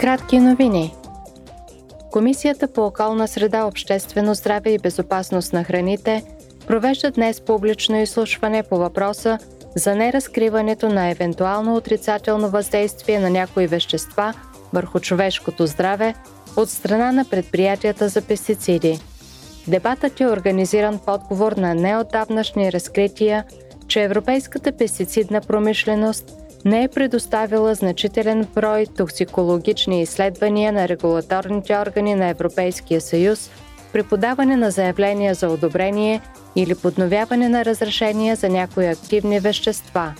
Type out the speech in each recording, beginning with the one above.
Кратки новини. Комисията по околна среда, обществено здраве и безопасност на храните провежда днес публично изслушване по въпроса за неразкриването на евентуално отрицателно въздействие на някои вещества върху човешкото здраве от страна на предприятията за пестициди. Дебатът е организиран в отговор на неотдавнашни разкрития, че европейската пестицидна промишленост не е предоставила значителен брой токсикологични изследвания на регулаторните органи на Европейския съюз при подаване на заявления за одобрение или подновяване на разрешения за някои активни вещества.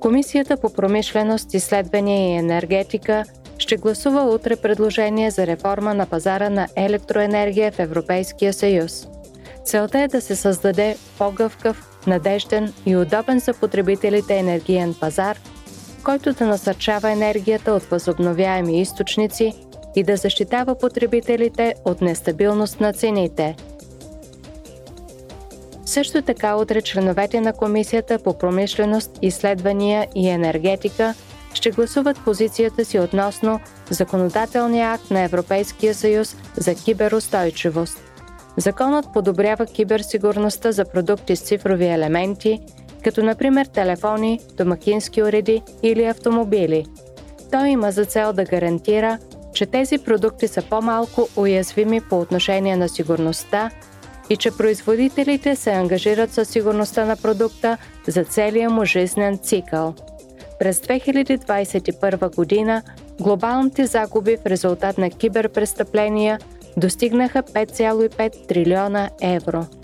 Комисията по промишленост, изследвания и енергетика ще гласува утре предложение за реформа на пазара на електроенергия в Европейския съюз. Целта е да се създаде по-гъвкав, надежден и удобен за потребителите енергиен пазар, който да насърчава енергията от възобновяеми източници и да защитава потребителите от нестабилност на цените. Също така утре членовете на Комисията по промишленост, изследвания и енергетика ще гласуват позицията си относно законодателния акт на Европейския съюз за киберустойчивост. Законът подобрява киберсигурността за продукти с цифрови елементи, като например телефони, домакински уреди или автомобили. Той има за цел да гарантира, че тези продукти са по-малко уязвими по отношение на сигурността и че производителите се ангажират със сигурността на продукта за целия му жизнен цикъл. През 2021 година глобалните загуби в резултат на киберпрестъпления – достигнаха 5,5 трилиона евро –